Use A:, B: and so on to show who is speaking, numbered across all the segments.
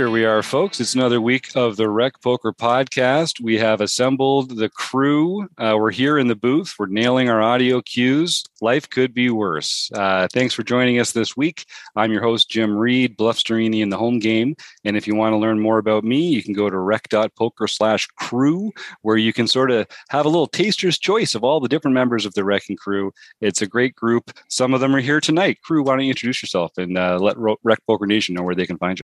A: Here we are, folks. It's another week of the Rec Poker podcast. We have assembled the crew. Uh, we're here in the booth. We're nailing our audio cues. Life could be worse. Uh, thanks for joining us this week. I'm your host, Jim Reed, Bluffsterini in the home game. And if you want to learn more about me, you can go to rec.poker slash crew, where you can sort of have a little taster's choice of all the different members of the Wrecking Crew. It's a great group. Some of them are here tonight. Crew, why don't you introduce yourself and uh, let Rec Poker Nation know where they can find you?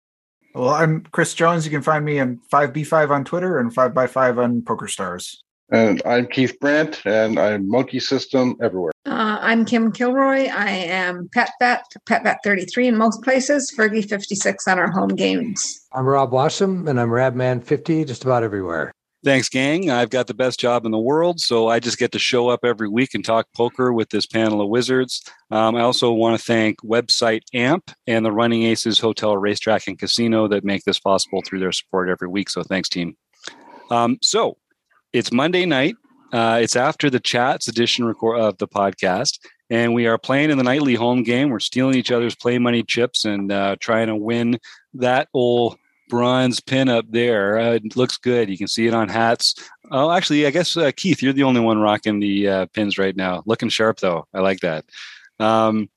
B: Well, I'm Chris Jones. You can find me on 5B5 on Twitter and 5x5 on PokerStars.
C: And I'm Keith Brandt, and I'm Monkey System everywhere.
D: Uh, I'm Kim Kilroy. I am PetBet, PetBet33 in most places, Fergie56 on our home games.
E: I'm Rob Washam, and I'm Radman50 just about everywhere.
A: Thanks, gang. I've got the best job in the world, so I just get to show up every week and talk poker with this panel of wizards. Um, I also want to thank website AMP and the Running Aces Hotel, Racetrack, and Casino that make this possible through their support every week. So thanks, team. Um, so it's Monday night. Uh, it's after the chats edition record of the podcast, and we are playing in the nightly home game. We're stealing each other's play money chips and uh, trying to win that old bronze pin up there. Uh, it looks good. You can see it on hats. Oh, actually, I guess uh, Keith, you're the only one rocking the uh, pins right now. Looking sharp though. I like that. Um,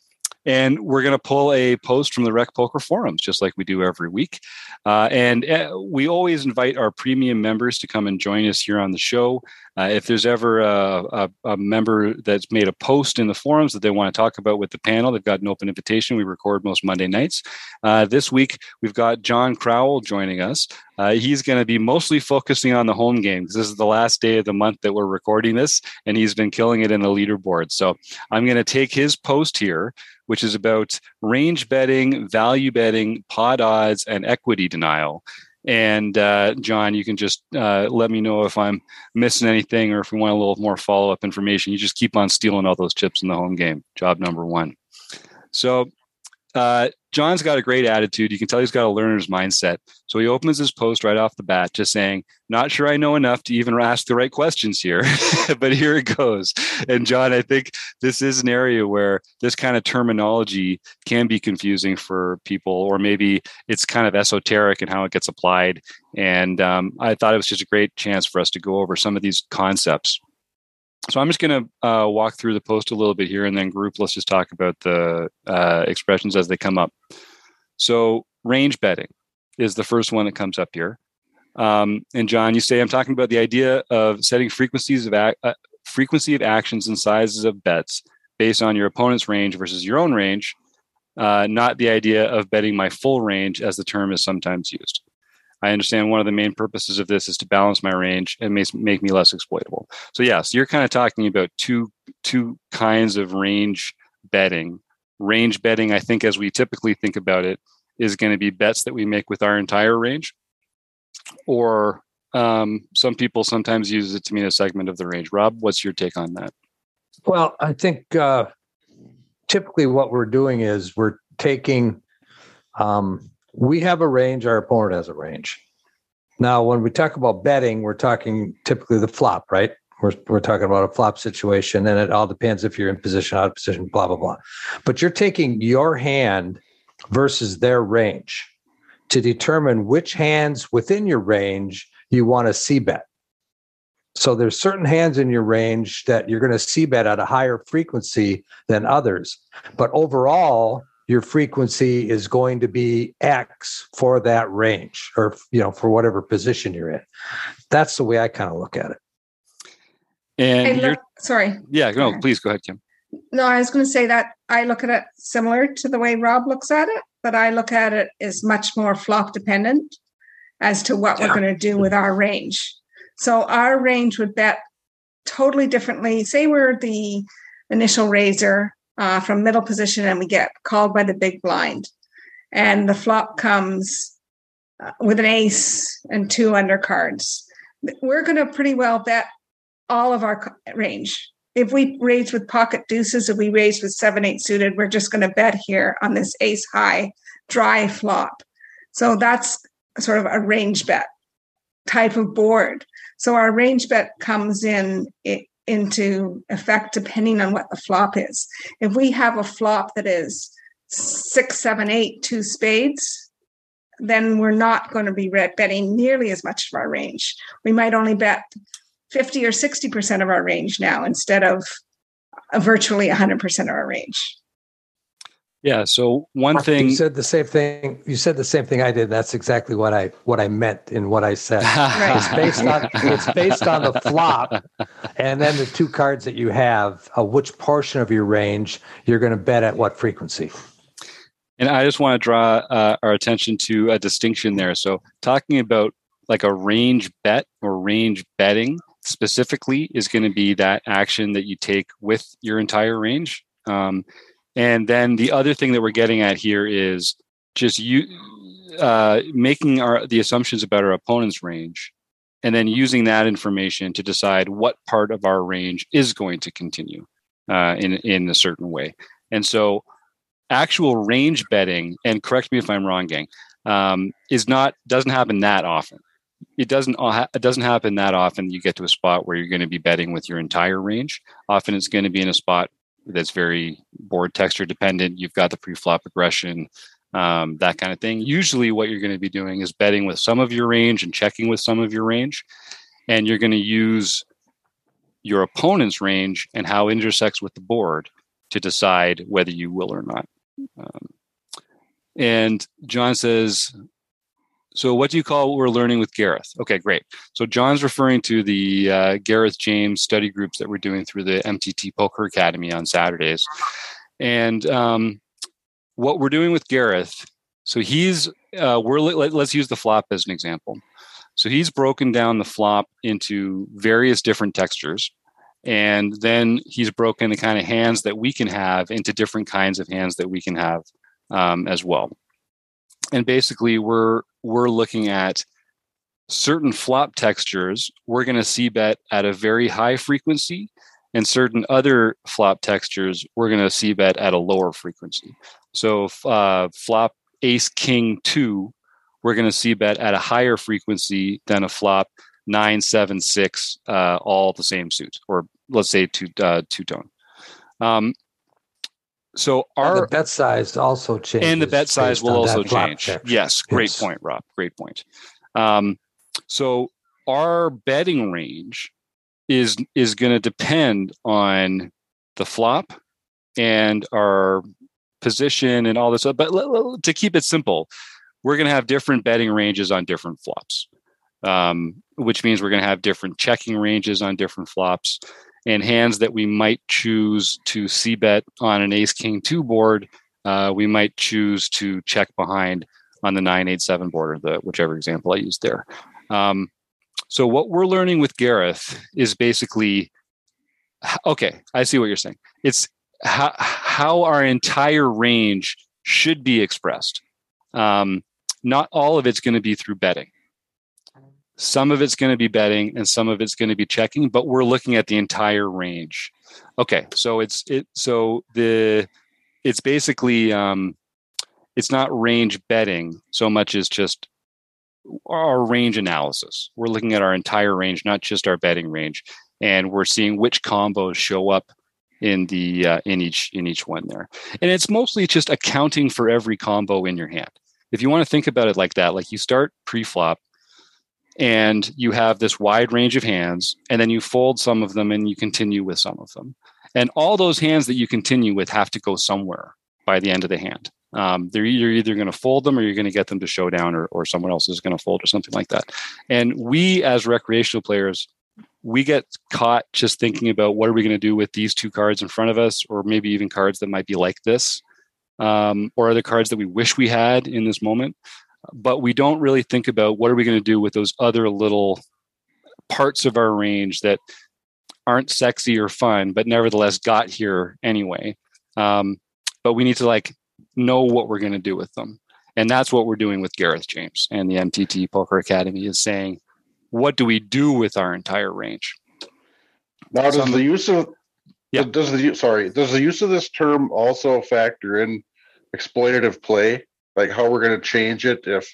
A: and we're going to pull a post from the Rec Poker forums, just like we do every week. Uh, and uh, we always invite our premium members to come and join us here on the show. Uh, if there's ever a, a, a, member that's made a post in the forums that they want to talk about with the panel, they've got an open invitation. We record most Monday nights. Uh, this week, we've got John Crowell joining us. Uh, he's going to be mostly focusing on the home games. This is the last day of the month that we're recording this, and he's been killing it in the leaderboard. So I'm going to take his post here, which is about range betting, value betting, pot odds, and equity denial. And uh, John, you can just uh, let me know if I'm missing anything or if we want a little more follow up information. You just keep on stealing all those chips in the home game. Job number one. So uh, John's got a great attitude. You can tell he's got a learner's mindset. So he opens his post right off the bat, just saying, Not sure I know enough to even ask the right questions here, but here it goes. And John, I think this is an area where this kind of terminology can be confusing for people, or maybe it's kind of esoteric in how it gets applied. And um, I thought it was just a great chance for us to go over some of these concepts. So I'm just going to uh, walk through the post a little bit here, and then group. Let's just talk about the uh, expressions as they come up. So range betting is the first one that comes up here. Um, and John, you say I'm talking about the idea of setting frequencies of ac- uh, frequency of actions and sizes of bets based on your opponent's range versus your own range, uh, not the idea of betting my full range as the term is sometimes used. I understand one of the main purposes of this is to balance my range and make, make me less exploitable. So yes, you're kind of talking about two two kinds of range betting. Range betting, I think, as we typically think about it, is going to be bets that we make with our entire range, or um, some people sometimes use it to mean a segment of the range. Rob, what's your take on that?
E: Well, I think uh, typically what we're doing is we're taking um, we have a range, our opponent has a range. Now, when we talk about betting, we're talking typically the flop, right? We're, we're talking about a flop situation, and it all depends if you're in position, out of position, blah, blah, blah. But you're taking your hand versus their range to determine which hands within your range you want to c bet. So there's certain hands in your range that you're going to c bet at a higher frequency than others. But overall, your frequency is going to be X for that range or, you know, for whatever position you're in. That's the way I kind of look at it.
A: And
D: look, sorry.
A: Yeah, no, please go ahead, Kim.
D: No, I was going to say that I look at it similar to the way Rob looks at it, but I look at it as much more flop dependent as to what yeah. we're going to do with our range. So our range would bet totally differently. Say we're the initial raiser uh, from middle position and we get called by the big blind. And the flop comes uh, with an ace and two undercards. We're going to pretty well bet all of our range. If we raise with pocket deuces, if we raise with seven, eight suited, we're just going to bet here on this ace high dry flop. So that's sort of a range bet type of board. So our range bet comes in into effect depending on what the flop is. If we have a flop that is six, seven, eight, two spades, then we're not going to be betting nearly as much of our range. We might only bet 50 or 60% of our range now instead of uh, virtually 100% of our range.
A: Yeah. So one thing
E: you said the same thing. You said the same thing I did. That's exactly what I what I meant in what I said.
D: Right.
E: It's based on it's based on the flop, and then the two cards that you have. Uh, which portion of your range you're going to bet at what frequency?
A: And I just want to draw uh, our attention to a distinction there. So talking about like a range bet or range betting specifically is going to be that action that you take with your entire range. Um, and then the other thing that we're getting at here is just you uh, making our the assumptions about our opponent's range, and then using that information to decide what part of our range is going to continue uh, in in a certain way. And so, actual range betting, and correct me if I'm wrong, gang, um, is not doesn't happen that often. It doesn't it doesn't happen that often. You get to a spot where you're going to be betting with your entire range. Often, it's going to be in a spot that's very board texture dependent. You've got the pre-flop aggression, um, that kind of thing. Usually, what you're going to be doing is betting with some of your range and checking with some of your range, and you're going to use your opponent's range and how it intersects with the board to decide whether you will or not. Um, and John says, so, what do you call what we're learning with Gareth? Okay, great. So, John's referring to the uh, Gareth James study groups that we're doing through the MTT Poker Academy on Saturdays. And um, what we're doing with Gareth, so he's, uh, we're, let, let's use the flop as an example. So, he's broken down the flop into various different textures. And then he's broken the kind of hands that we can have into different kinds of hands that we can have um, as well and basically we're we're looking at certain flop textures. We're going to c bet at a very high frequency and certain other flop textures we're going to c bet at a lower frequency. So uh, flop ace king 2 we're going to c bet at a higher frequency than a flop 976 uh, all the same suit or let's say two uh, two tone. Um, so our
E: and the bet size also changes,
A: and the bet size will also change. Yes, great yes. point, Rob. Great point. Um, so our betting range is is going to depend on the flop and our position and all this. But to keep it simple, we're going to have different betting ranges on different flops, um, which means we're going to have different checking ranges on different flops and hands that we might choose to c bet on an ace king 2 board uh, we might choose to check behind on the 987 board or the whichever example i used there. Um, so what we're learning with gareth is basically okay i see what you're saying. It's how, how our entire range should be expressed. Um, not all of it's going to be through betting some of it's going to be betting and some of it's going to be checking, but we're looking at the entire range. Okay, so it's it so the it's basically um, it's not range betting so much as just our range analysis. We're looking at our entire range, not just our betting range, and we're seeing which combos show up in the uh, in each in each one there. And it's mostly just accounting for every combo in your hand. If you want to think about it like that, like you start pre-flop and you have this wide range of hands and then you fold some of them and you continue with some of them. And all those hands that you continue with have to go somewhere by the end of the hand. Um, they're you're either going to fold them or you're going to get them to showdown or, or someone else is going to fold or something like that. And we as recreational players we get caught just thinking about what are we going to do with these two cards in front of us or maybe even cards that might be like this um, or other cards that we wish we had in this moment but we don't really think about what are we going to do with those other little parts of our range that aren't sexy or fun but nevertheless got here anyway. Um, but we need to like know what we're going to do with them. And that's what we're doing with gareth james and the mtt poker academy is saying what do we do with our entire range?
C: Now does the use of yeah. does the sorry does the use of this term also factor in exploitative play like how we're going to change it if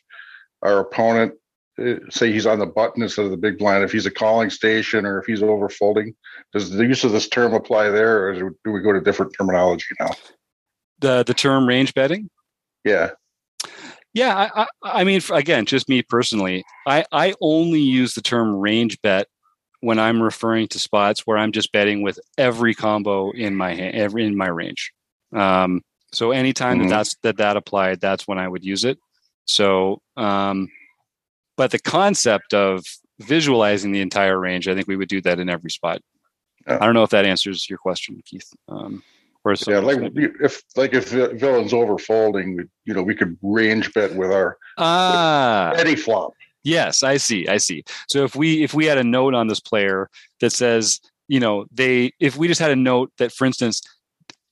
C: our opponent uh, say he's on the button instead of the big blind if he's a calling station or if he's over folding does the use of this term apply there or do we go to different terminology now?
A: The the term range betting?
C: Yeah.
A: Yeah, I, I, I mean, again, just me personally, I, I only use the term range bet when I'm referring to spots where I'm just betting with every combo in my hand, every in my range. Um, so anytime mm-hmm. that that's that that applied, that's when I would use it. So, um, but the concept of visualizing the entire range, I think we would do that in every spot. Yeah. I don't know if that answers your question, Keith. Um,
C: or yeah, like if like if villains overfolding, you know, we could range bet with our
A: ah
C: any flop.
A: Yes, I see. I see. So if we if we had a note on this player that says, you know, they if we just had a note that, for instance,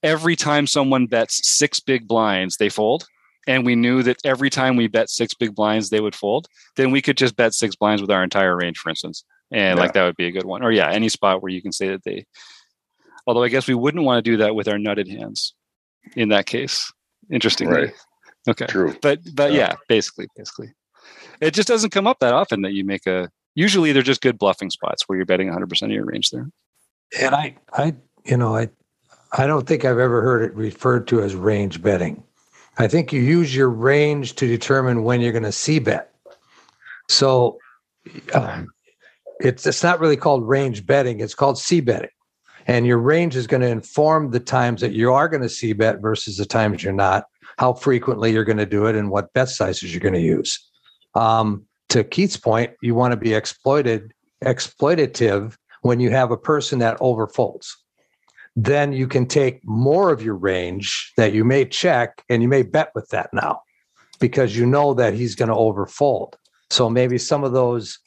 A: every time someone bets six big blinds, they fold, and we knew that every time we bet six big blinds, they would fold, then we could just bet six blinds with our entire range, for instance, and yeah. like that would be a good one. Or yeah, any spot where you can say that they. Although I guess we wouldn't want to do that with our nutted hands. In that case, interestingly. Right. Okay.
C: True.
A: But but yeah. yeah, basically, basically it just doesn't come up that often that you make a usually they're just good bluffing spots where you're betting 100% of your range there
E: and i i you know i i don't think i've ever heard it referred to as range betting. I think you use your range to determine when you're going to c bet. So uh, it's it's not really called range betting it's called c betting. And your range is going to inform the times that you are going to c bet versus the times you're not how frequently you're going to do it and what bet sizes you're going to use. Um, to Keith's point, you want to be exploited, exploitative when you have a person that overfolds. Then you can take more of your range that you may check and you may bet with that now because you know that he's going to overfold. So maybe some of those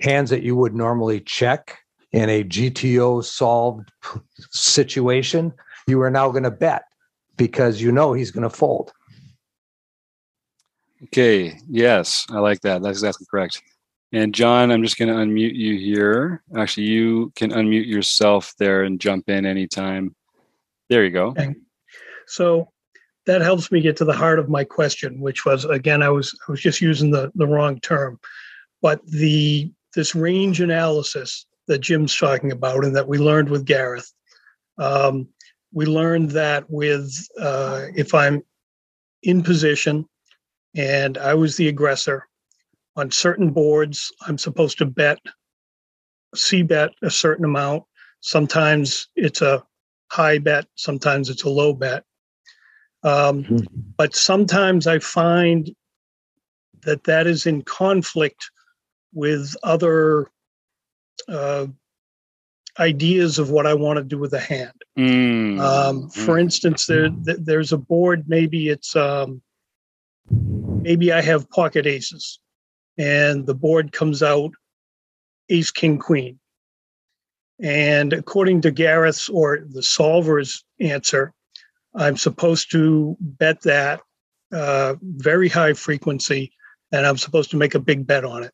E: hands that you would normally check in a GTO solved situation, you are now going to bet because you know he's going to fold.
A: Okay. Yes, I like that. That's exactly correct. And John, I'm just going to unmute you here. Actually, you can unmute yourself there and jump in anytime. There you go. Okay.
F: So that helps me get to the heart of my question, which was again, I was I was just using the the wrong term, but the this range analysis that Jim's talking about and that we learned with Gareth. Um, we learned that with uh, if I'm in position and I was the aggressor. On certain boards, I'm supposed to bet, C bet a certain amount. Sometimes it's a high bet, sometimes it's a low bet. Um, mm-hmm. But sometimes I find that that is in conflict with other uh, ideas of what I want to do with a hand.
A: Mm.
F: Um, for mm. instance, there, there's a board, maybe it's um, maybe I have pocket aces and the board comes out ace, king, queen. And according to Gareth's or the solver's answer, I'm supposed to bet that uh, very high frequency and I'm supposed to make a big bet on it.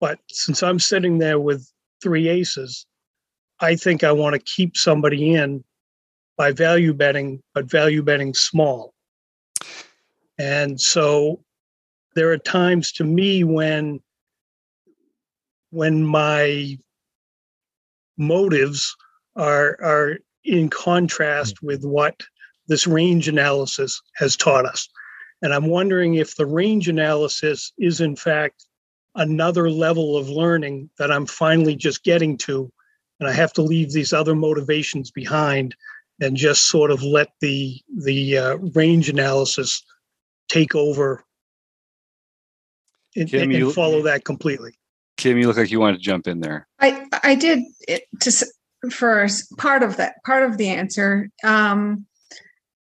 F: But since I'm sitting there with three aces, I think I want to keep somebody in by value betting, but value betting small. And so there are times to me when when my motives are are in contrast with what this range analysis has taught us. And I'm wondering if the range analysis is in fact another level of learning that I'm finally just getting to and I have to leave these other motivations behind and just sort of let the the uh, range analysis take over and, Kim, and you, follow that completely.
A: Kim, you look like you wanted to jump in there.
D: I I did it to for part of that part of the answer. Um,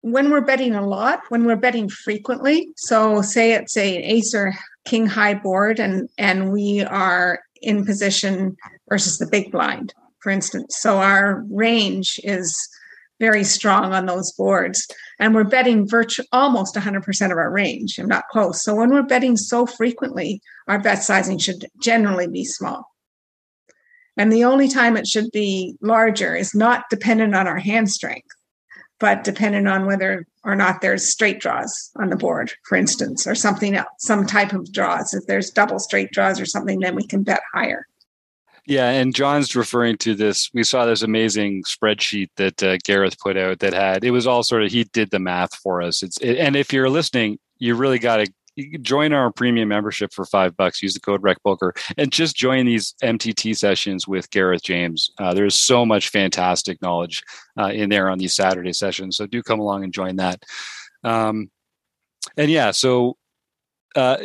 D: when we're betting a lot, when we're betting frequently, so say it's a ace or king high board, and and we are in position versus the big blind, for instance. So our range is very strong on those boards. And we're betting virtually almost 100% of our range. I'm not close. So when we're betting so frequently, our bet sizing should generally be small. And the only time it should be larger is not dependent on our hand strength, but dependent on whether or not there's straight draws on the board, for instance, or something else, some type of draws. If there's double straight draws or something, then we can bet higher.
A: Yeah, and John's referring to this. We saw this amazing spreadsheet that uh, Gareth put out that had it was all sort of he did the math for us. It's it, and if you're listening, you really got to join our premium membership for five bucks. Use the code RecPoker and just join these MTT sessions with Gareth James. Uh, there's so much fantastic knowledge uh, in there on these Saturday sessions. So do come along and join that. Um, and yeah, so uh,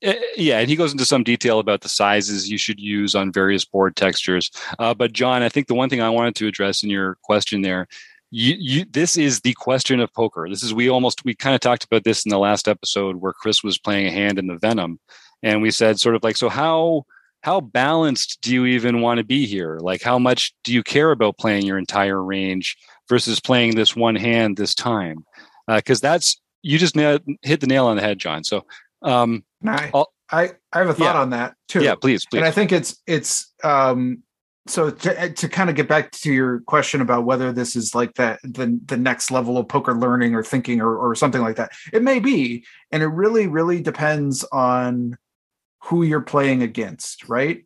A: yeah, and he goes into some detail about the sizes you should use on various board textures. Uh, but John, I think the one thing I wanted to address in your question there you, you this is the question of poker. This is we almost we kind of talked about this in the last episode where chris was playing a hand in the venom and we said sort of like so how how balanced do you even want to be here? Like how much do you care about playing your entire range versus playing this one hand this time? Because uh, that's you just na- hit the nail on the head john. So um
B: I, I i have a thought yeah. on that too.
A: Yeah please please
B: and i think it's it's um so to, to kind of get back to your question about whether this is like that the the next level of poker learning or thinking or, or something like that it may be and it really really depends on who you're playing against right?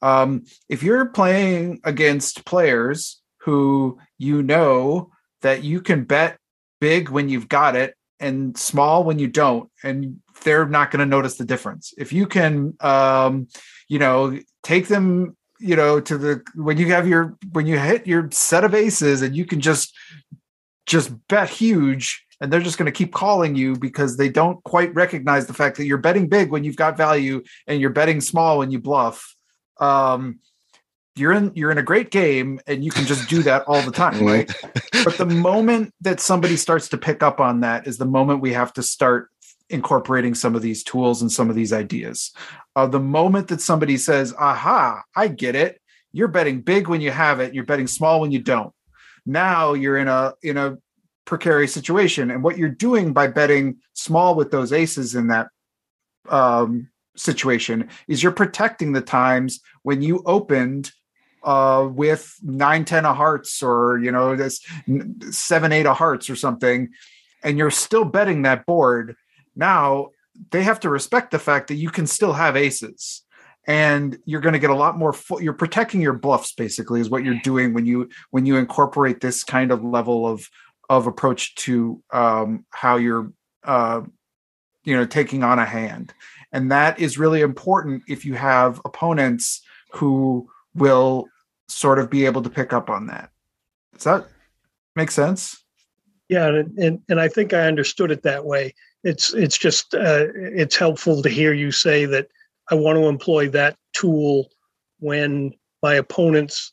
B: Um, if you're playing against players who you know that you can bet big when you've got it and small when you don't and they're not going to notice the difference. If you can um, you know take them you know to the when you have your when you hit your set of aces and you can just just bet huge and they're just going to keep calling you because they don't quite recognize the fact that you're betting big when you've got value and you're betting small when you bluff um, you're in you're in a great game and you can just do that all the time right but the moment that somebody starts to pick up on that is the moment we have to start incorporating some of these tools and some of these ideas. Uh, the moment that somebody says, aha, I get it. You're betting big when you have it. You're betting small when you don't. Now you're in a in a precarious situation. And what you're doing by betting small with those aces in that um, situation is you're protecting the times when you opened uh, with nine, 10 of hearts or, you know, this seven, eight of hearts or something. And you're still betting that board now they have to respect the fact that you can still have aces and you're going to get a lot more you're protecting your bluffs basically is what you're doing when you when you incorporate this kind of level of of approach to um, how you're uh, you know taking on a hand and that is really important if you have opponents who will sort of be able to pick up on that does that make sense
F: yeah and, and, and i think i understood it that way it's it's just uh, it's helpful to hear you say that I want to employ that tool when my opponents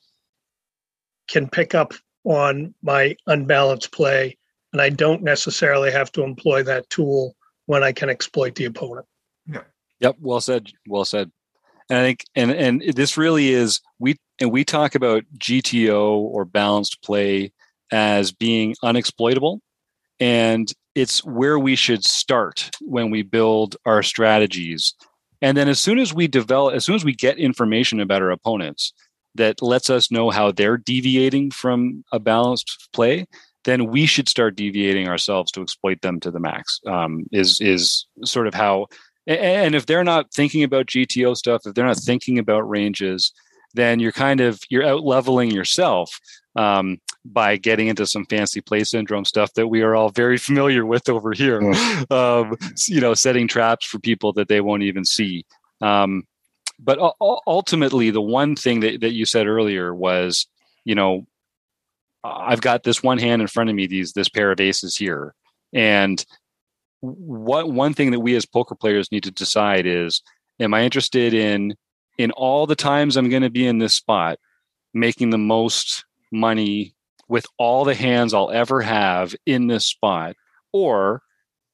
F: can pick up on my unbalanced play, and I don't necessarily have to employ that tool when I can exploit the opponent.
A: Yeah. Yep. Well said. Well said. And I think, and and this really is we and we talk about GTO or balanced play as being unexploitable, and it's where we should start when we build our strategies. And then as soon as we develop, as soon as we get information about our opponents that lets us know how they're deviating from a balanced play, then we should start deviating ourselves to exploit them to the max. Um, is is sort of how. And if they're not thinking about GTO stuff, if they're not thinking about ranges, then you're kind of you're out leveling yourself um, by getting into some fancy play syndrome stuff that we are all very familiar with over here. Um, you know, setting traps for people that they won't even see. Um, but ultimately, the one thing that, that you said earlier was, you know, I've got this one hand in front of me, these this pair of aces here, and what one thing that we as poker players need to decide is, am I interested in in all the times I'm going to be in this spot, making the most money with all the hands I'll ever have in this spot, or,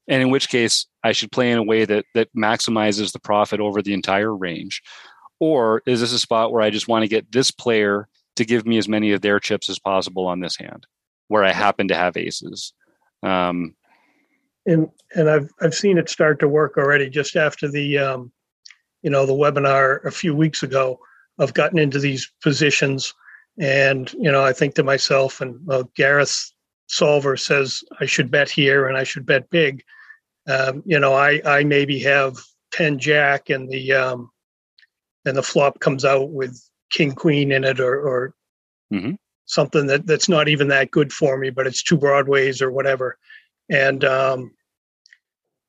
A: and in which case I should play in a way that that maximizes the profit over the entire range, or is this a spot where I just want to get this player to give me as many of their chips as possible on this hand, where I happen to have aces. Um,
F: and and I've I've seen it start to work already just after the um, you know the webinar a few weeks ago. I've gotten into these positions and, you know, I think to myself, and well, Gareth Solver says I should bet here and I should bet big. Um, you know, I, I maybe have 10 jack and the, um, and the flop comes out with king queen in it or, or mm-hmm. something that, that's not even that good for me, but it's two broadways or whatever. And, um,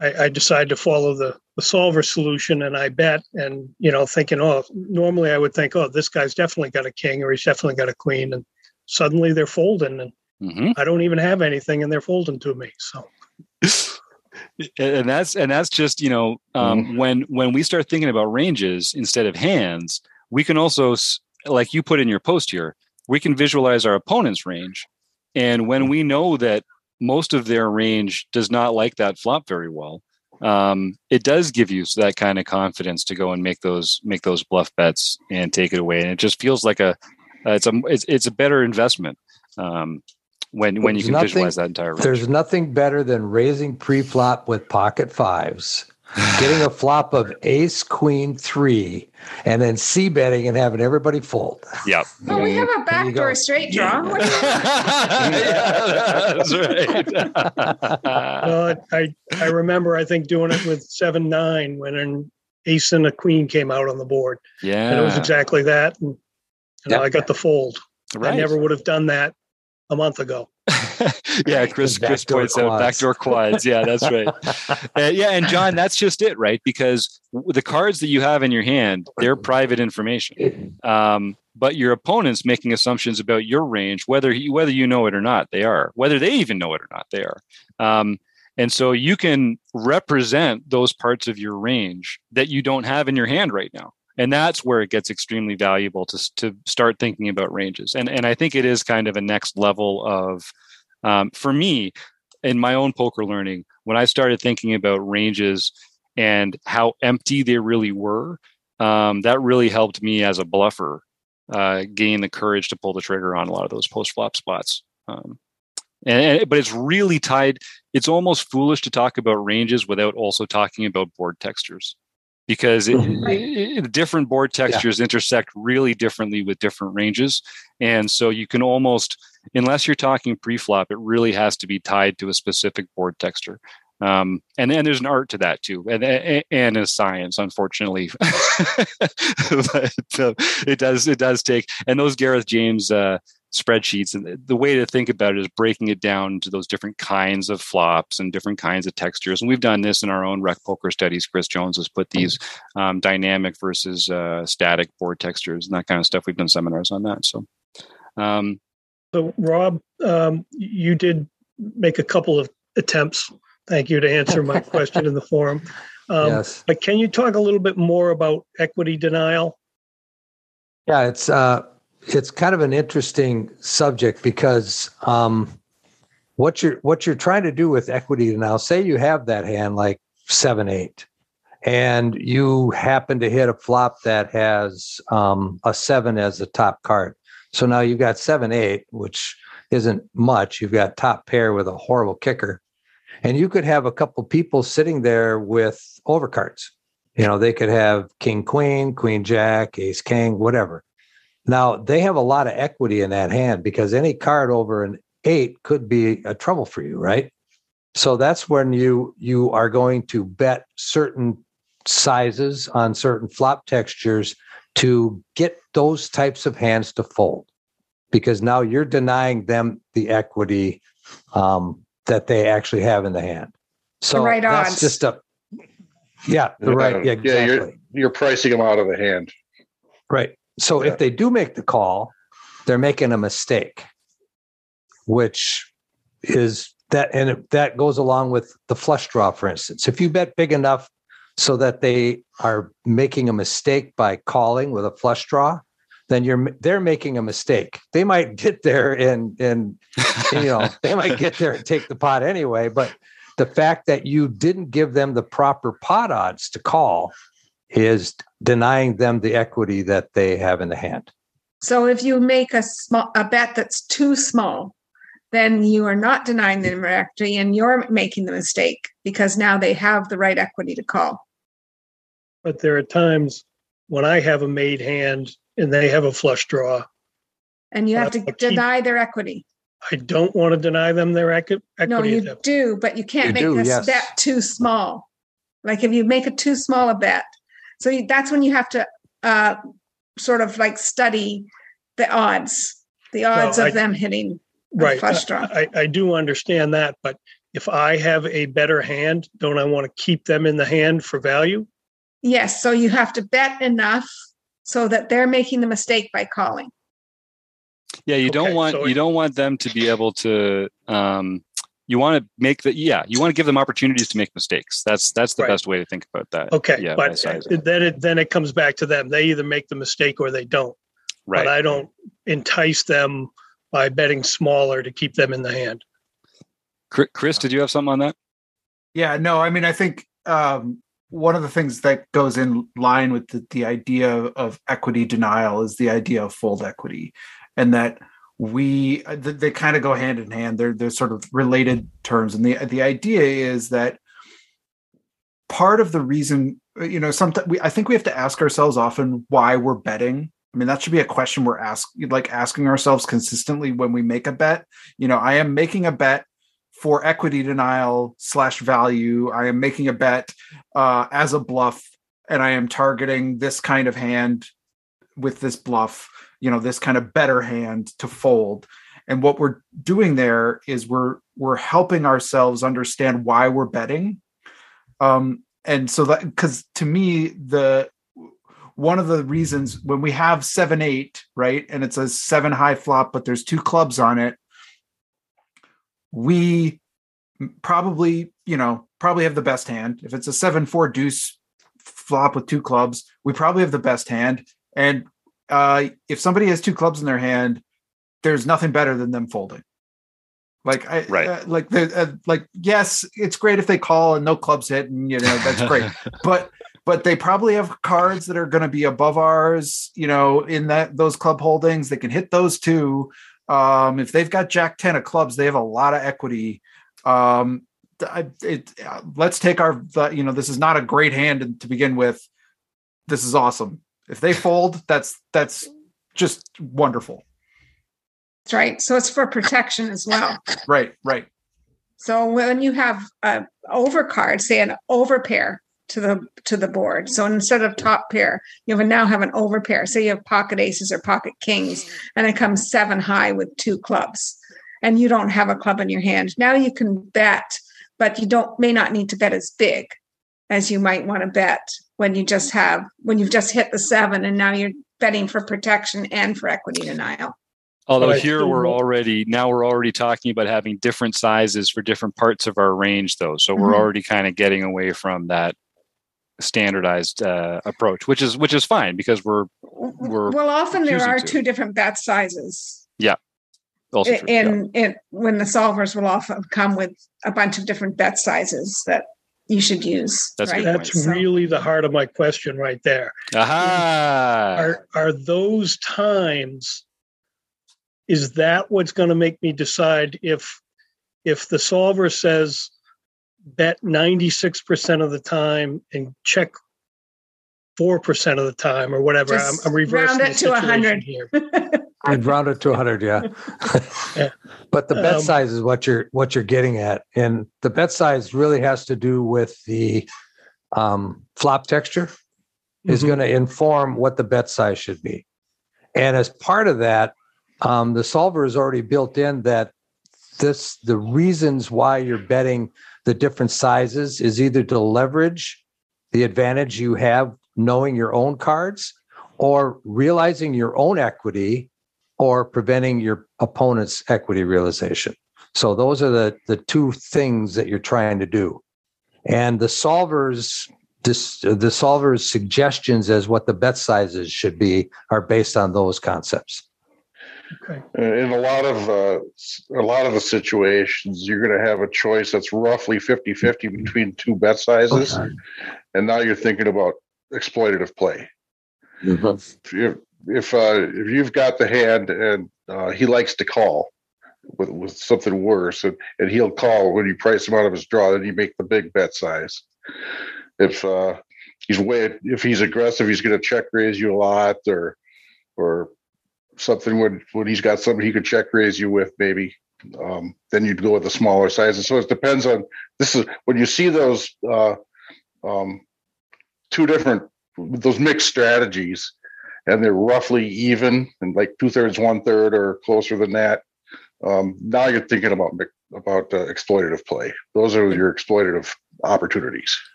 F: I, I decide to follow the, the solver solution and I bet and you know thinking oh normally I would think oh this guy's definitely got a king or he's definitely got a queen and suddenly they're folding and mm-hmm. I don't even have anything and they're folding to me so
A: and that's and that's just you know um, mm-hmm. when when we start thinking about ranges instead of hands we can also like you put in your post here we can visualize our opponent's range and when we know that most of their range does not like that flop very well. Um, it does give you that kind of confidence to go and make those make those bluff bets and take it away, and it just feels like a uh, it's a it's, it's a better investment um, when when you can nothing, visualize that entire. Range.
E: There's nothing better than raising pre-flop with pocket fives getting a flop of ace queen three and then c betting and having everybody fold.
A: Yep.
D: Well we have a backdoor straight draw.
F: Yeah, that's right. Well i i remember i think doing it with seven nine when an ace and a queen came out on the board.
A: Yeah
F: and it was exactly that. And, and yep. i got the fold. Right. i never would have done that a month ago
A: yeah, Chris Chris points quads. out backdoor quads. Yeah, that's right. uh, yeah, and John, that's just it, right? Because the cards that you have in your hand, they're private information. Um, but your opponent's making assumptions about your range, whether he, whether you know it or not. They are whether they even know it or not. They are. Um, and so you can represent those parts of your range that you don't have in your hand right now and that's where it gets extremely valuable to, to start thinking about ranges. And and i think it is kind of a next level of um, for me in my own poker learning when i started thinking about ranges and how empty they really were um, that really helped me as a bluffer uh, gain the courage to pull the trigger on a lot of those post flop spots um, and, and, but it's really tied it's almost foolish to talk about ranges without also talking about board textures because it, mm-hmm. it, different board textures yeah. intersect really differently with different ranges and so you can almost unless you're talking pre-flop it really has to be tied to a specific board texture um, and then there's an art to that too and and a science unfortunately but uh, it does it does take and those gareth james uh, spreadsheets and the way to think about it is breaking it down to those different kinds of flops and different kinds of textures. And we've done this in our own rec poker studies. Chris jones has put these um, dynamic versus uh, static board textures and that kind of stuff. We've done seminars on that so um,
F: so rob um, you did make a couple of attempts thank you to answer my question in the forum. Um, yes. but can you talk a little bit more about equity denial?
E: Yeah it's uh it's kind of an interesting subject because um, what you're what you're trying to do with equity now, say you have that hand like seven eight, and you happen to hit a flop that has um, a seven as the top card. So now you've got seven eight, which isn't much. You've got top pair with a horrible kicker, and you could have a couple people sitting there with overcards. You know, they could have king queen, queen jack, ace king, whatever now they have a lot of equity in that hand because any card over an eight could be a trouble for you, right? So that's when you you are going to bet certain sizes on certain flop textures to get those types of hands to fold because now you're denying them the equity um, that they actually have in the hand. So
D: the right
E: that's
D: odds.
E: just a yeah, the yeah, right yeah, exactly. Yeah,
C: you're, you're pricing them out of the hand.
E: Right. So yeah. if they do make the call, they're making a mistake, which is that, and that goes along with the flush draw, for instance. If you bet big enough so that they are making a mistake by calling with a flush draw, then you're they're making a mistake. They might get there and and you know they might get there and take the pot anyway, but the fact that you didn't give them the proper pot odds to call is denying them the equity that they have in the hand.
D: So if you make a small a bet that's too small, then you are not denying them equity and you're making the mistake because now they have the right equity to call.
F: But there are times when I have a made hand and they have a flush draw.
D: And you have to deny their equity.
F: I don't want to deny them their equi- equity.
D: No, you do, but you can't you make do, yes. bet too small. Like if you make it too small a bet, so that's when you have to uh, sort of like study the odds, the odds well, of I, them hitting
F: right. flush draw. I, I do understand that, but if I have a better hand, don't I want to keep them in the hand for value?
D: Yes. So you have to bet enough so that they're making the mistake by calling.
A: Yeah, you don't want so you don't want them to be able to um, you want to make the yeah you want to give them opportunities to make mistakes. That's that's the right. best way to think about that.
F: Okay
A: yeah,
F: but then it then it comes back to them. They either make the mistake or they don't. Right. But i don't entice them by betting smaller to keep them in the hand.
A: Chris did you have something on that?
B: Yeah no i mean i think um, one of the things that goes in line with the, the idea of equity denial is the idea of fold equity. And that we they, they kind of go hand in hand. They're they're sort of related terms. And the the idea is that part of the reason you know sometimes we i think we have to ask ourselves often why we're betting. I mean that should be a question we're ask like asking ourselves consistently when we make a bet. You know i am making a bet for equity denial slash value. I am making a bet uh, as a bluff and i am targeting this kind of hand with this bluff you know this kind of better hand to fold. And what we're doing there is we're we're helping ourselves understand why we're betting. Um and so that because to me the one of the reasons when we have seven eight right and it's a seven high flop but there's two clubs on it we probably you know probably have the best hand. If it's a seven four deuce flop with two clubs we probably have the best hand. And uh, if somebody has two clubs in their hand, there's nothing better than them folding. Like I right. Uh, like the uh, like yes, it's great if they call and no clubs hit and you know that's great. but but they probably have cards that are going to be above ours, you know, in that those club holdings. They can hit those too. Um, if they've got Jack ten of clubs, they have a lot of equity. Um, it, uh, let's take our, you know, this is not a great hand to begin with. This is awesome. If they fold, that's that's just wonderful.
D: That's right. So it's for protection as well.
B: Right, right.
D: So when you have a overcard, say an overpair to the to the board. So instead of top pair, you have now have an overpair. Say you have pocket aces or pocket kings, and it comes seven high with two clubs, and you don't have a club in your hand. Now you can bet, but you don't may not need to bet as big as you might want to bet when you just have when you've just hit the seven and now you're betting for protection and for equity denial.
A: Although here we're already now we're already talking about having different sizes for different parts of our range, though. So we're mm-hmm. already kind of getting away from that standardized uh, approach, which is which is fine because we're we're
D: well. Often there are to. two different bet sizes.
A: Yeah.
D: Also true, in, yeah. in when the solvers will often come with a bunch of different bet sizes that you should use.
F: That's right? That's really the heart of my question right there. Aha. Are are those times is that what's going to make me decide if if the solver says bet 96% of the time and check 4% of the time or whatever I'm, I'm reversing round it to 100 here
E: I'd round it to 100, yeah. yeah. But the bet um, size is what you're what you're getting at, and the bet size really has to do with the um, flop texture. Is mm-hmm. going to inform what the bet size should be, and as part of that, um, the solver is already built in that this the reasons why you're betting the different sizes is either to leverage the advantage you have knowing your own cards or realizing your own equity or preventing your opponent's equity realization. So those are the, the two things that you're trying to do. And the solvers this, the solver's suggestions as what the bet sizes should be are based on those concepts.
C: Okay. In a lot of uh, a lot of the situations, you're going to have a choice that's roughly 50-50 between two bet sizes, okay. and now you're thinking about exploitative play. Mm-hmm if uh, if you've got the hand and uh, he likes to call with with something worse, and, and he'll call when you price him out of his draw, then you make the big bet size. If uh, he's way if he's aggressive, he's going to check raise you a lot, or or something when when he's got something he could check raise you with, maybe. Um, then you'd go with the smaller sizes. So it depends on this is when you see those uh, um, two different those mixed strategies and they're roughly even and like two thirds, one third, or closer than that. Um, now you're thinking about about uh, exploitative play. Those are your exploitative opportunities.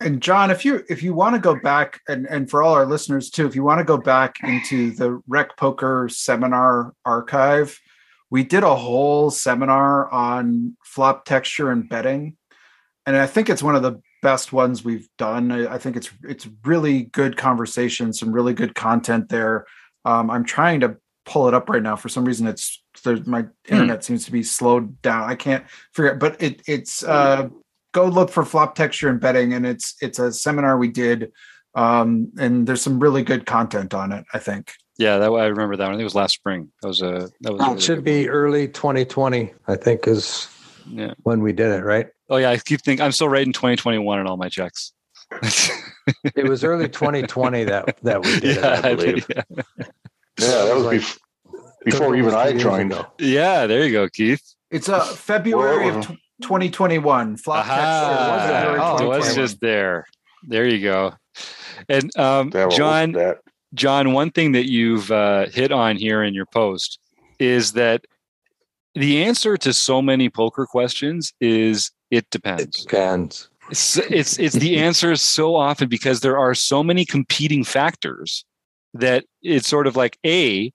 B: And John, if you if you want to go back and and for all our listeners too, if you want to go back into the Rec Poker seminar archive, we did a whole seminar on flop texture and betting, and I think it's one of the best ones we've done. I, I think it's it's really good conversation, some really good content there. Um, I'm trying to pull it up right now. For some reason, it's there's my hmm. internet seems to be slowed down. I can't figure it, but it it's uh go look for flop texture and betting and it's it's a seminar we did um and there's some really good content on it i think
A: yeah that i remember that one i think it was last spring that was a that was
E: it really should be one. early 2020 i think is yeah. When we did it right?
A: Oh yeah i keep thinking i'm still writing 2021 in all my checks.
E: It was early 2020 that that we did yeah, it, i believe
C: yeah, yeah that was like, before even i joined.
A: Yeah there you go keith.
B: It's a uh, february of 2021. Flop
A: Aha. Oh, it was just there. There you go. And um, John, John, one thing that you've uh, hit on here in your post is that the answer to so many poker questions is it depends.
E: It depends.
A: It's, it's it's the answer so often because there are so many competing factors that it's sort of like a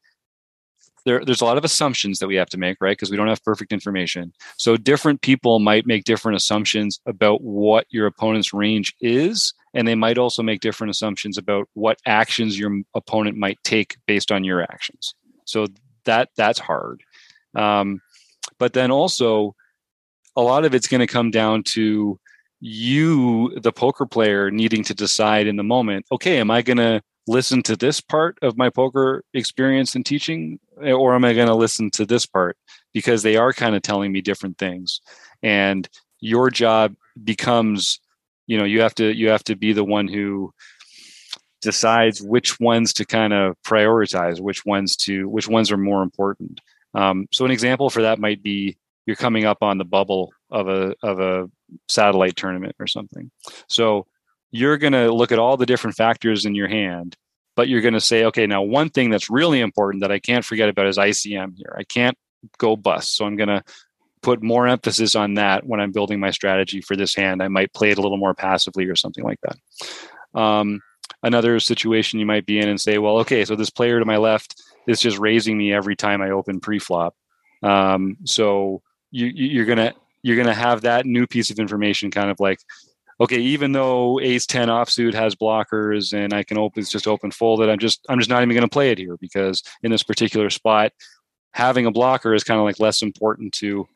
A: there, there's a lot of assumptions that we have to make, right? Because we don't have perfect information. So different people might make different assumptions about what your opponent's range is, and they might also make different assumptions about what actions your opponent might take based on your actions. So that that's hard. Um, but then also, a lot of it's going to come down to you, the poker player, needing to decide in the moment. Okay, am I going to listen to this part of my poker experience and teaching eh, or am i going to listen to this part because they are kind of telling me different things and your job becomes you know you have to you have to be the one who decides which ones to kind of prioritize which ones to which ones are more important um, so an example for that might be you're coming up on the bubble of a of a satellite tournament or something. So you're going to look at all the different factors in your hand but you're going to say okay now one thing that's really important that i can't forget about is icm here. I can't go bust. So i'm going to put more emphasis on that when i'm building my strategy for this hand. I might play it a little more passively or something like that. Um, another situation you might be in and say well okay so this player to my left is just raising me every time i open pre-flop um, so you, you're to you're to have that new piece of information kind of like okay, even though ace 10 offsuit has blockers and I can open, it's just open folded. I'm just, I'm just not even to play it here because in this particular spot, having a blocker is kind of like less important to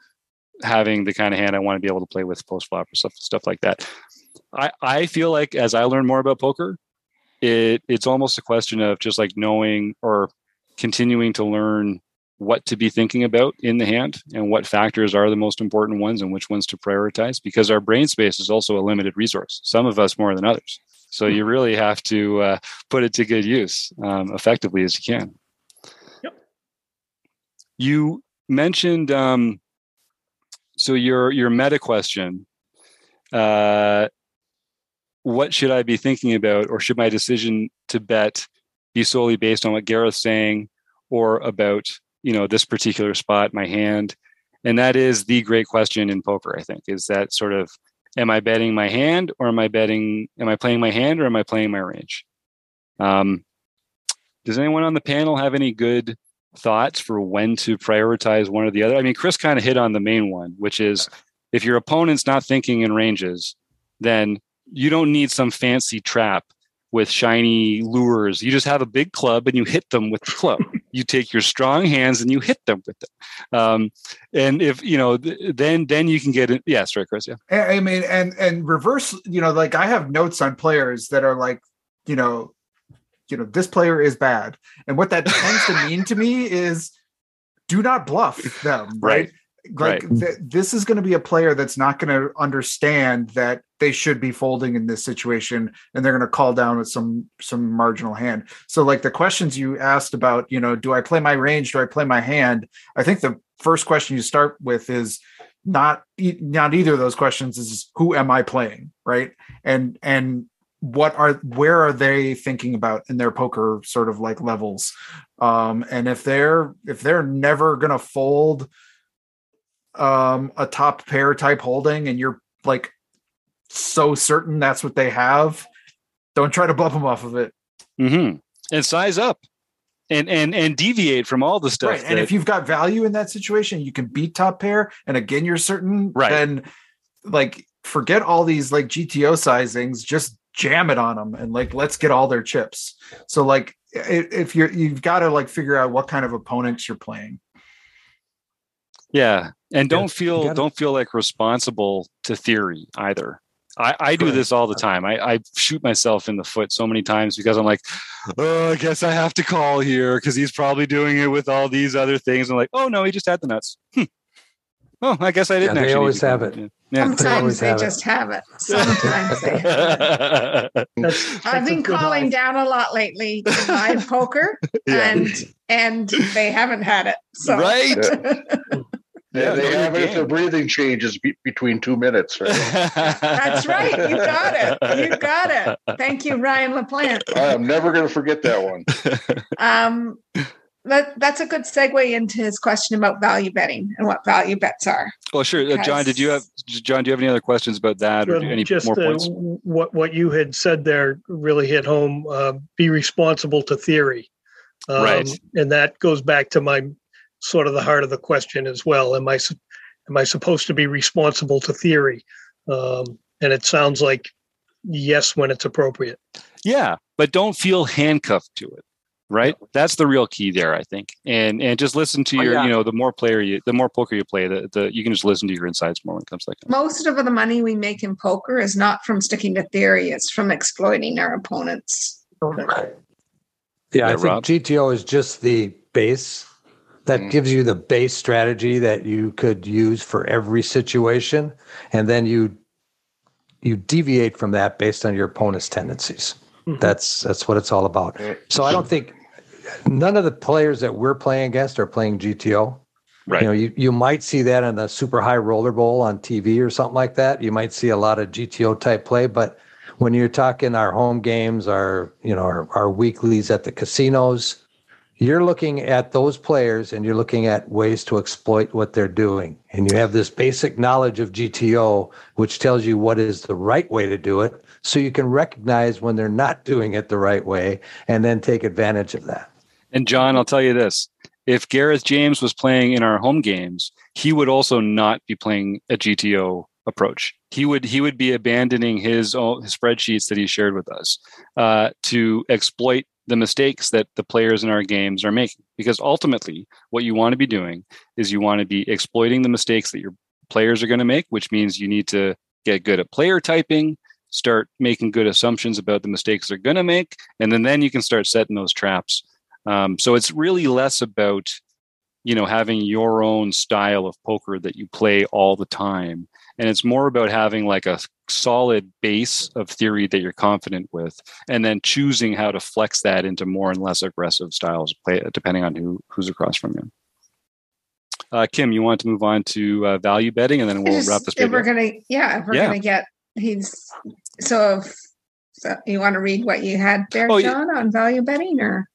A: having the kind of hand I want to be able to play with post flop or stuff, stuff like that. I, I feel like as I learn more about poker, it, it's almost a question of just like knowing or continuing to learn what to be thinking about in the hand and what factors are the most important ones and which ones to prioritize because our brain space is also a limited resource some of us more than others so you hmm. really have to uh, put it to good use um, effectively as you can yep. you mentioned um, so your your meta question uh, what should i be thinking about or should my decision to bet be solely based on what gareth's saying or about you know this particular spot my hand? And that is the great question in poker i think. Is that sort of am i betting my hand or am i betting am i playing my hand or am i playing my range? Um, does anyone on the panel have any good thoughts for when to prioritize one or the other? I mean chris kind of hit on the main one which is if your opponent's not thinking in ranges then you don't need some fancy trap with shiny lures. You just have a big club and you hit them with the club. you take your strong hands and you hit them with it. Um, and if you know, then then you can get it. Yes, right, Chris. Yeah.
B: I mean, and and reverse. You know, like I have notes on players that are like, you know, you know, this player is bad, and what that tends to mean to me is, do not bluff them. right. right? Like right. th- this is going to be a player that's not going to understand that they should be folding in this situation and they're going to call down with some some marginal hand. So like the questions you asked about you know do i play my range do i play my hand? I think the first question you start with is not not either of those questions is who am i playing right? And and what are where are they thinking about in their poker sort of like levels? Um and if they're if they're never going to fold um, a top pair type holding and you're like so certain that's what they have, don't try to bump them off of it.
A: Mm-hmm. And size up and and and deviate from all the stuff.
B: Right. and if you've got value in that situation, you can beat top pair. And again, you're certain.
A: Right.
B: Then, like, forget all these like GTO sizings. Just jam it on them and like let's get all their chips. So like, if you're you've got to like figure out what kind of opponents you're playing.
A: Yeah, and don't
E: you
A: feel
E: gotta-
A: don't feel like responsible to theory either. I, I do this all the time. I, I shoot myself in the foot so many times because I'm like, oh, I guess I have to call here because he's probably doing it with all these other things. I'm like, oh no, he just had the nuts. Hmm. Oh, I guess I didn't.
E: they
A: actually
E: always have it.
A: Yeah.
D: Sometimes
E: always
D: they
E: have it.
D: just have it. Sometimes they have it.
A: Yeah.
F: That's,
D: I've been calling
F: eye.
D: down a lot lately to buy poker,
A: Yeah.
D: and and they haven't had it. So
A: Right.
C: Yeah,
A: Yeah,
C: they have it if
A: game.
C: their breathing changes be- between two minutes, right?
D: That's right. You got it. You got it. Thank you, Ryan LaPlante.
C: I am never going to forget that one.
D: Um, that, that's a good segue into his question about value betting and what value bets are.
A: Well, sure. Uh, John, did you have John? Do you have any other questions about that, or
F: Well,
A: any
F: just
A: more
F: uh,
A: points?
F: what what you had said there really hit home. Uh, be responsible to theory, um,
A: Right.
F: And that goes back to my sort of the heart of the question as well. Am I am I supposed to be responsible to theory? Um, and it sounds like yes when it's appropriate.
A: Yeah, but don't feel handcuffed to it. Right, that's the real key there, I think. And and just listen to
E: Oh,
A: your,
E: yeah.
A: you know, the more player you, the more poker you play, the the you can just listen to your insights more when it comes to that. Kind
D: Most of the money we make in poker is not from sticking to theory; it's from exploiting our opponents.
E: Yeah, I
A: Yeah,
E: think
A: Rob?
E: GTO is just the base that
C: Mm.
E: gives you the base strategy that you could use for every situation, and then you you deviate from that based on your opponent's tendencies.
F: Mhm.
E: That's that's what it's all about. So I don't think none of the players that we're playing against are playing GTO.
A: Right.
E: You know, you, you might see that in the super high roller bowl on TV or something like that. You might see a lot of GTO type play, but when you're talking our home games, our you know our, our weeklies at the casinos, you're looking at those players and you're looking at ways to exploit what they're doing. And you have this basic knowledge of GTO, which tells you what is the right way to do it. So you can recognize when they're not doing it the right way and then take advantage of that.
A: And John, I'll tell you this: if Gareth James was playing in our home games, he would also not be playing a GTO approach. He would he would be abandoning his own his spreadsheets that he shared with us uh, to exploit the mistakes that the players in our games are making. Because ultimately, what you want to be doing is you want to be exploiting the mistakes that your players are going to make, which means you need to get good at player typing, start making good assumptions about the mistakes they're going to make, and then then you can start setting those traps. Um, so it's really less about you know having your own style of poker that you play all the time and it's more about having like a solid base of theory that you're confident with and then choosing how to flex that into more and less aggressive styles play depending on who who's across from you uh, kim you want to move on to uh, value betting and then we'll
D: Just-
A: wrap this
D: if we're gonna, yeah, if we're
A: Yeah.
D: gonna get, he's so. If, so you want to read what you had there,
A: Oh, yeah.
D: John, on value betting, or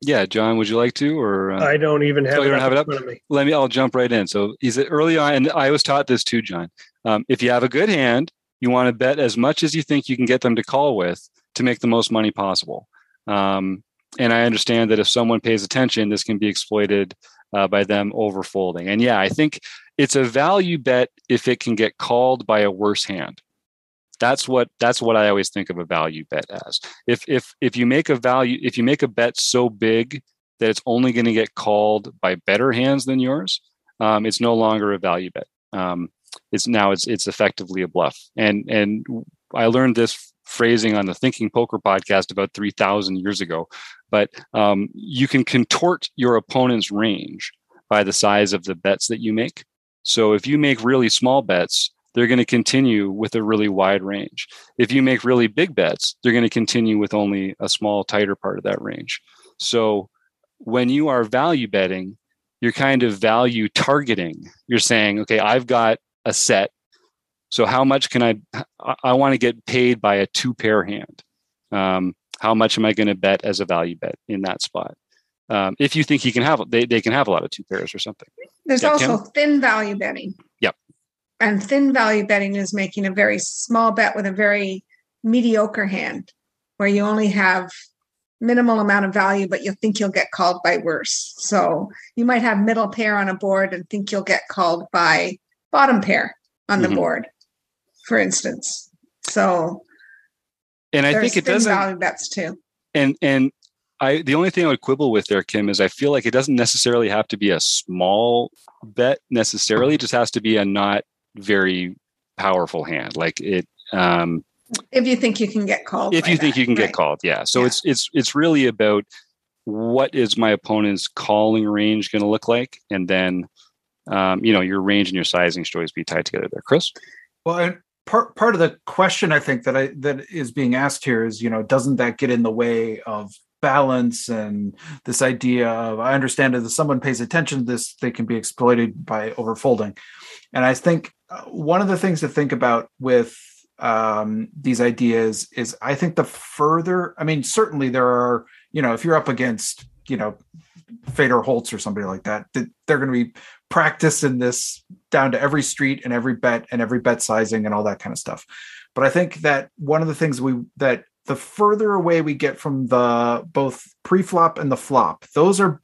A: yeah john would you like to or uh,
F: I don't even have,
A: Oh, you don't have it up?
F: me.
A: let me i'll jump right in so he's early on and i was taught this too john um, if you have a good hand you want to bet as much as you think you can get them to call with to make the most money possible. Um, and i understand that if someone pays attention this can be exploited uh, by them overfolding. And yeah i think it's a value bet if it can get called by a worse hand. That's what that's what i always think of a value bet as. If if if you make a value if you make a bet so big that it's only going to get called by better hands than yours, um, it's no longer a value bet. Um, it's now it's it's effectively a bluff. And and I learned this phrasing on the Thinking Poker podcast about three thousand years ago. But um, you can contort your opponent's range by the size of the bets that you make. So if you make really small bets, they're going to continue with a really wide range. If you make really big bets, they're going to continue with only a small, tighter part of that range. So when you are value betting, you're kind of value targeting. You're saying, okay, I've got a set. So how much can I, I, want to get paid by a two pair hand. Um, how much am I going to bet as a value bet in that spot? um, if you think he can have they, they can have a lot of two pairs or something
D: there's
A: Yeah,
D: also
A: Kim?
D: thin value betting
A: Yep.
D: and thin value betting is making a very small bet with a very mediocre hand where you only have minimal amount of value but you think you'll get called by worse so you might have middle pair on a board and think you'll get called by bottom pair on the
A: Mhm.
D: board for instance so
A: and i think it doesn't
D: bets too
A: and and I the only thing I would quibble with there, Kim, is I feel like it doesn't necessarily have to be a small bet necessarily. It just has to be a not very powerful hand. Like it um
D: if you think you can get called
A: if you think
D: that,
A: you can
D: right.
A: get called, yeah. So
D: Yeah.
A: it's it's it's really about what is my opponent's calling range going to look like, and then um, you know your range and your sizing should always be tied together there, Chris.
B: Well, part part of the question I think that I that is being asked here is, you know, doesn't that get in the way of balance and this idea of I understand that if someone pays attention to this, they can be exploited by overfolding. And I think uh, one of the things to think about with um, these ideas is I think the further, I mean, certainly there are, you know, if you're up against, you know, Fedor Holz or somebody like that, that they're going to be practiced in this down to every street and every bet and every bet sizing and all that kind of stuff. But I think that one of the things we that the further away we get from the both pre-flop and the flop, those are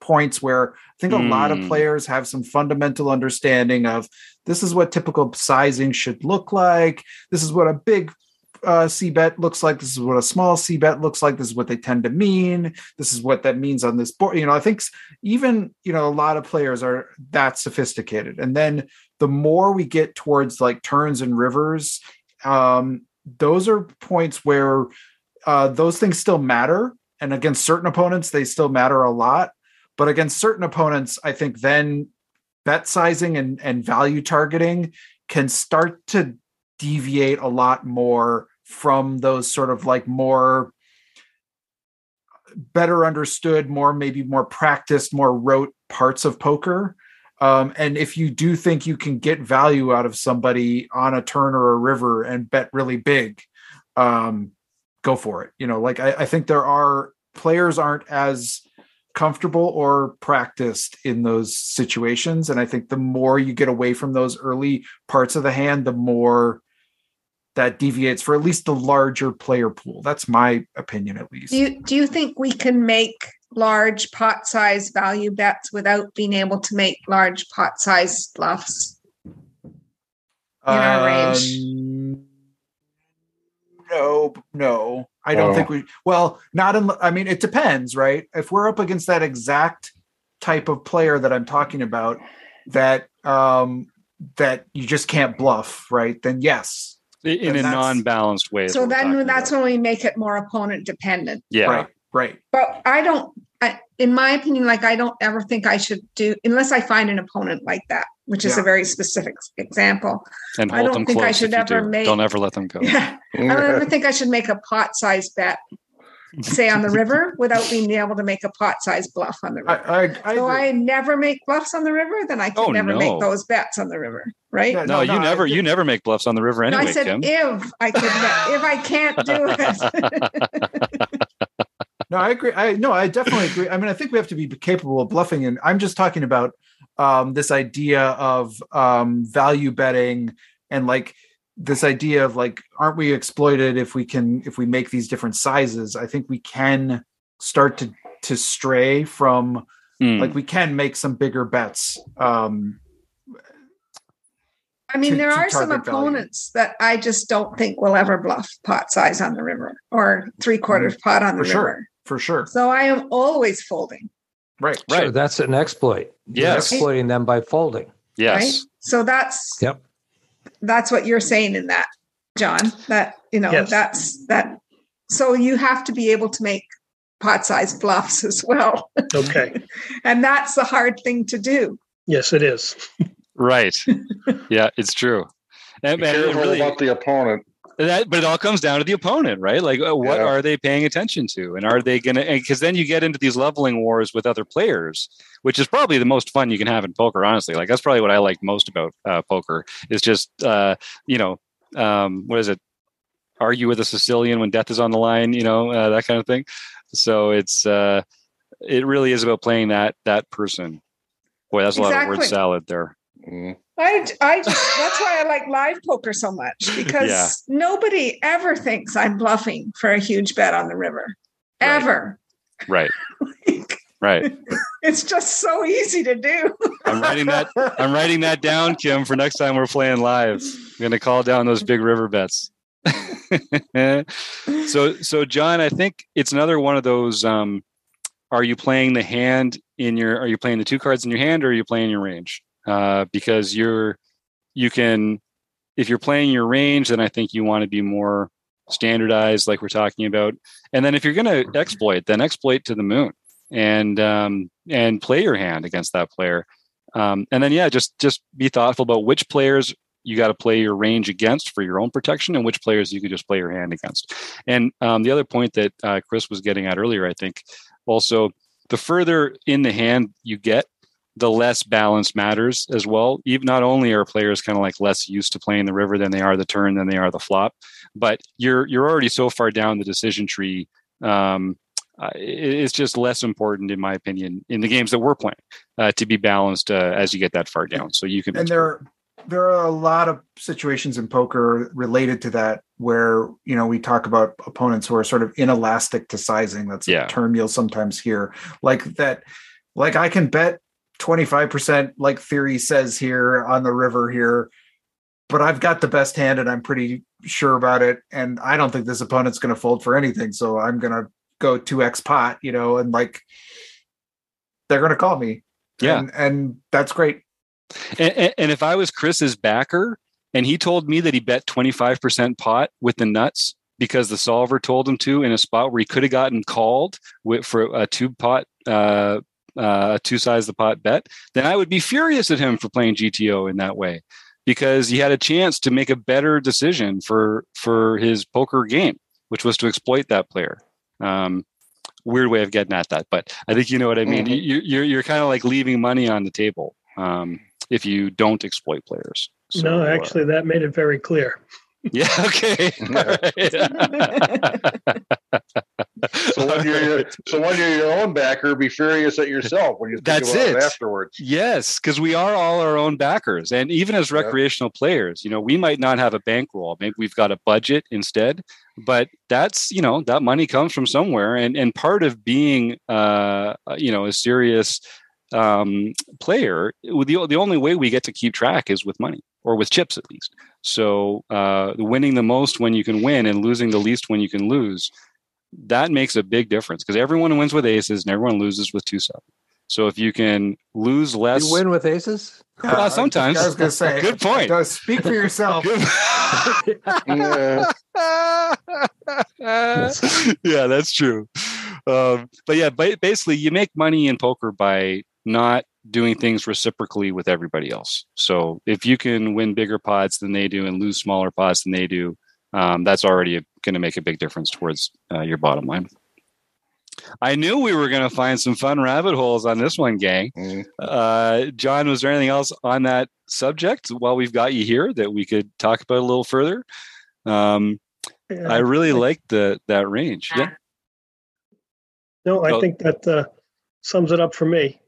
B: points where I think a lot of
A: Mm.
B: players have some fundamental understanding of this is what typical sizing should look like. This is what a big uh, C bet looks like. This is what a small C bet looks like. This is what they tend to mean. This is what that means on this board. You know, I think even, you know, a lot of players are that sophisticated. And then the more we get towards like turns and rivers, um, those are points where uh, those things still matter. And against certain opponents, they still matter a lot. But against certain opponents, I think then bet sizing and, and value targeting can start to deviate a lot more from those sort of like more better understood, more maybe more practiced, more rote parts of poker. Um, and if you do think you can get value out of somebody on a turn or a river and bet really big, um, go for it. You know, like I, I think there are players aren't as comfortable or practiced in those situations. And I think the more you get away from those early parts of the hand, the more that deviates for at least the larger player pool. That's my opinion, at least.
D: Do you do you think we can make large pot size value bets without being able to make large pot size bluffs? in our range?
B: Um, No, no, I don't
C: Oh.
B: think we. Well, not in. I mean, it depends, right? If we're up against that exact type of player that I'm talking about, that um that you just can't bluff, right? Then yes,
A: In a non-balanced way.
D: So then that's
A: about.
D: when we make it more opponent dependent.
A: yeah.
B: right, right.
D: But I don't, I, in my opinion, like I don't ever think I should do unless I find an opponent like that, which is
B: Yeah.
D: a very specific example.
A: And
D: I
A: hold
D: don't
A: them
D: think I should
A: if
D: ever
A: do.
D: make-
A: Don't ever let them go.
D: Yeah, I don't ever think I should make a pot size bet, say on the river, without being able to make a pot size bluff on the river.
B: I, I
D: so
B: agree.
D: I never make bluffs on the river, then I can
A: Oh,
D: never
A: no.
D: make those bets on the river, right?
B: Yeah,
A: No,
B: No,
A: you
B: no, I
A: never you never make bluffs on the river
D: No,
A: anyway,
D: I said
A: Kim.
D: if I could, if I can't do it.
B: No, I agree. I no, I definitely agree. I mean, I think we have to be capable of bluffing, and I'm just talking about um, this idea of um, value betting and like this idea of like, aren't we exploited if we can if we make these different sizes? I think we can start to to stray from
A: Hmm.
B: like we can make some bigger bets. Um,
D: I mean,
B: to-
D: there
B: to
D: are some
B: target value.
D: opponents that I just don't think will ever bluff pot size on the river or three quarters pot on the
B: Mm, for sure.
D: river.
B: for sure,
D: So I am always folding,
B: right?
A: Right.
E: Sure, that's an exploit. You're
A: Yes.
E: exploiting them by folding.
A: yes.
D: right? So that's
E: Yep.
D: That's what you're saying in that, John. That you know,
F: Yes.
D: that's that. So you have to be able to make pot size bluffs as well,
F: Okay.
D: and that's the hard thing to do.
F: Yes, it is.
A: Right. yeah, it's true. And,
C: Be
A: and really,
C: about the opponent.
A: That, but it all comes down to the opponent, right? Like, uh, what
C: Yeah.
A: are they paying attention to, and are they going to? Because then you get into these leveling wars with other players, which is probably the most fun you can have in poker. Honestly, like that's probably what I like most about uh, poker is just uh, you know um, what is it? Argue with a Sicilian when death is on the line, you know uh, that kind of thing. So it's uh, it really is about playing that that person. Boy, that's a exactly. lot of word salad there.
D: Mm. I, I just, that's why I like live poker so much because yeah. nobody ever thinks I'm bluffing for a huge bet on the river, ever.
A: Right. like, right.
D: It's just so easy to do.
A: I'm writing that. I'm writing that down, Kim, for next time we're playing live. I'm going to call down those big river bets. so, so John, I think it's another one of those. Um, are you playing the hand in your? Are you playing the two cards in your hand, or are you playing your range? Uh, because you're, you can, if you're playing your range, then I think you want to be more standardized, like we're talking about. And then if you're going to exploit, then exploit to the moon and um, and play your hand against that player. Um, and then yeah, just just be thoughtful about which players you got to play your range against for your own protection and which players you could just play your hand against. And um, the other point that uh, Chris was getting at earlier, I think, also the further in the hand you get, the less balance matters as well. Even not only are players kind of like less used to playing the river than they are the turn than they are the flop, but you're you're already so far down the decision tree. Um, uh, it's just less important, in my opinion, in the games that we're playing uh, to be balanced uh, as you get that far down. So you can.
B: And there, there are a lot of situations in poker related to that where you know we talk about opponents who are sort of inelastic to sizing. That's yeah. a term you'll sometimes hear, like that. Like I can bet 25% like theory says here on the river here but i've got the best hand and i'm pretty sure about it. And i don't think this opponent's going to fold for anything. So i'm going to go 2x pot you know and like they're going to call me.
A: Yeah.
B: And, and that's great.
A: And, and, and if i was chris's backer and he told me that he bet 25% pot with the nuts because the solver told him to in a spot where he could have gotten called with, for a two pot uh, uh, two sides the pot bet, then I would be furious at him for playing GTO in that way because he had a chance to make a better decision for for his poker game, which was to exploit that player. Um, weird way of getting at that, but I think you know what I mean. Mm-hmm. You, you're you're kind of like leaving money on the table um, if you don't exploit players.
F: So, no, uh, actually, uh, that made it very clear.
A: Yeah. Okay.
C: so when you're so when you're your own backer, be furious at yourself when you think That's about it. it afterwards.
A: Yes, because we are all our own backers, and even as recreational players, you know, we might not have a bankroll. Maybe we've got a budget instead, but that's you know that money comes from somewhere, and and part of being uh you know a serious um player, the the only way we get to keep track is with money or with chips at least. So uh, winning the most when you can win and losing the least when you can lose, that makes a big difference because everyone wins with aces and everyone loses with two seven. So if you can lose less,
E: you win with aces.
A: Uh, sometimes
B: I was going to say,
A: good point.
B: Does speak for yourself.
A: yeah. yeah, that's true. Um, but yeah, basically, you make money in poker by not doing things reciprocally with everybody else. So if you can win bigger pots than they do and lose smaller pots than they do, um, that's already going to make a big difference towards uh, your bottom line. I knew we were going to find some fun rabbit holes on this one, gang. Mm. Uh, John, was there anything else on that subject while we've got you here that we could talk about a little further? Um, yeah, I really like the that range. Yeah.
F: No, I think that uh, sums it up for me.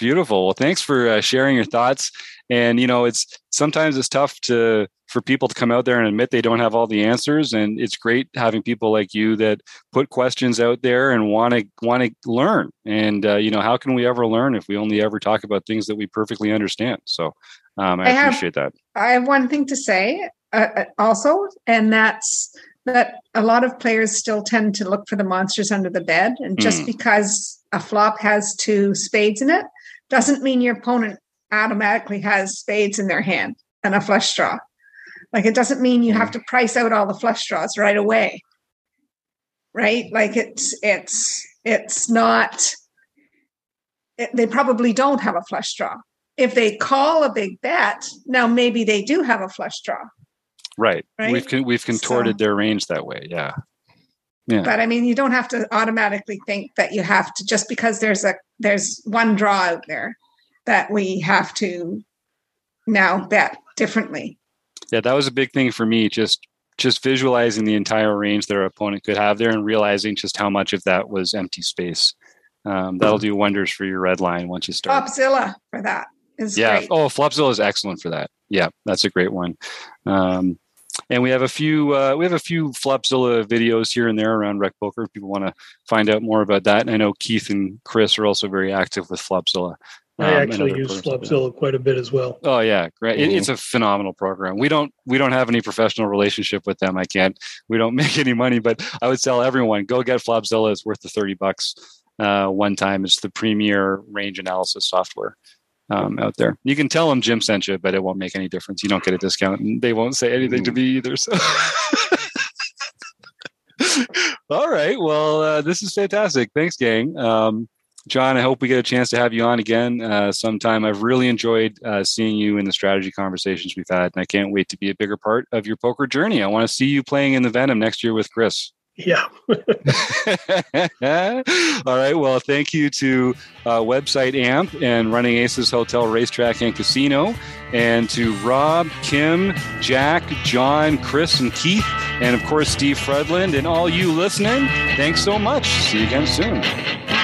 A: Beautiful. Well, thanks for uh, sharing your thoughts. And you know, it's sometimes it's tough to for people to come out there and admit they don't have all the answers. And it's great having people like you that put questions out there and want to want to learn. And uh, you know, how can we ever learn if we only ever talk about things that we perfectly understand? So um, I, I, appreciate
D: have,
A: that.
D: I have one thing to say uh, uh, also, and that's that a lot of players still tend to look for the monsters under the bed, and just mm. because a flop has two spades in it doesn't mean your opponent automatically has spades in their hand and a flush draw. Like it doesn't mean you have mm. to price out all the flush draws right away. Right? Like it's it's it's not it, they probably don't have a flush draw. If they call a big bet, now maybe they do have a flush draw.
A: Right. right? We've we've contorted so, their range that way. Yeah.
D: Yeah. But I mean, you don't have to automatically think that you have to just because there's a there's one draw out there that we have to now bet differently.
A: Yeah, that was a big thing for me. Just just visualizing the entire range that our opponent could have there and realizing just how much of that was empty space. Um, that'll do wonders for your red line once you start.
D: Flopzilla for that is
A: yeah.
D: great.
A: Oh, Flopzilla is excellent for that. Yeah, that's a great one. Um, and we have a few uh, we have a few Flopzilla videos here and there around Rec Poker. If people want to find out more about that, and I know Keith and Chris are also very active with Flopzilla.
F: I
A: um,
F: actually use. Flopzilla quite a bit as well.
A: Oh yeah, great! It, it's a phenomenal program. We don't we don't have any professional relationship with them. I can't. We don't make any money, but I would tell everyone go get Flopzilla. It's worth the thirty bucks uh, one time. It's the premier range analysis software um, out there. You can tell them Jim sent you, but it won't make any difference. You don't get a discount, and they won't say anything to me either. So. All right. Well, uh, this is fantastic. Thanks, gang. Um, John, I hope we get a chance to have you on again uh, sometime. I've really enjoyed uh, seeing you in the strategy conversations we've had, and I can't wait to be a bigger part of your poker journey. I want to see you playing in the Venom next year with Chris.
F: Yeah.
A: All right. Well, thank you to uh, website AMP and Running Aces Hotel, Racetrack, and Casino, and to Rob, Kim, Jack, John, Chris, and Keith, and of course Steve Fredland, and all you listening. Thanks so much. See you again soon.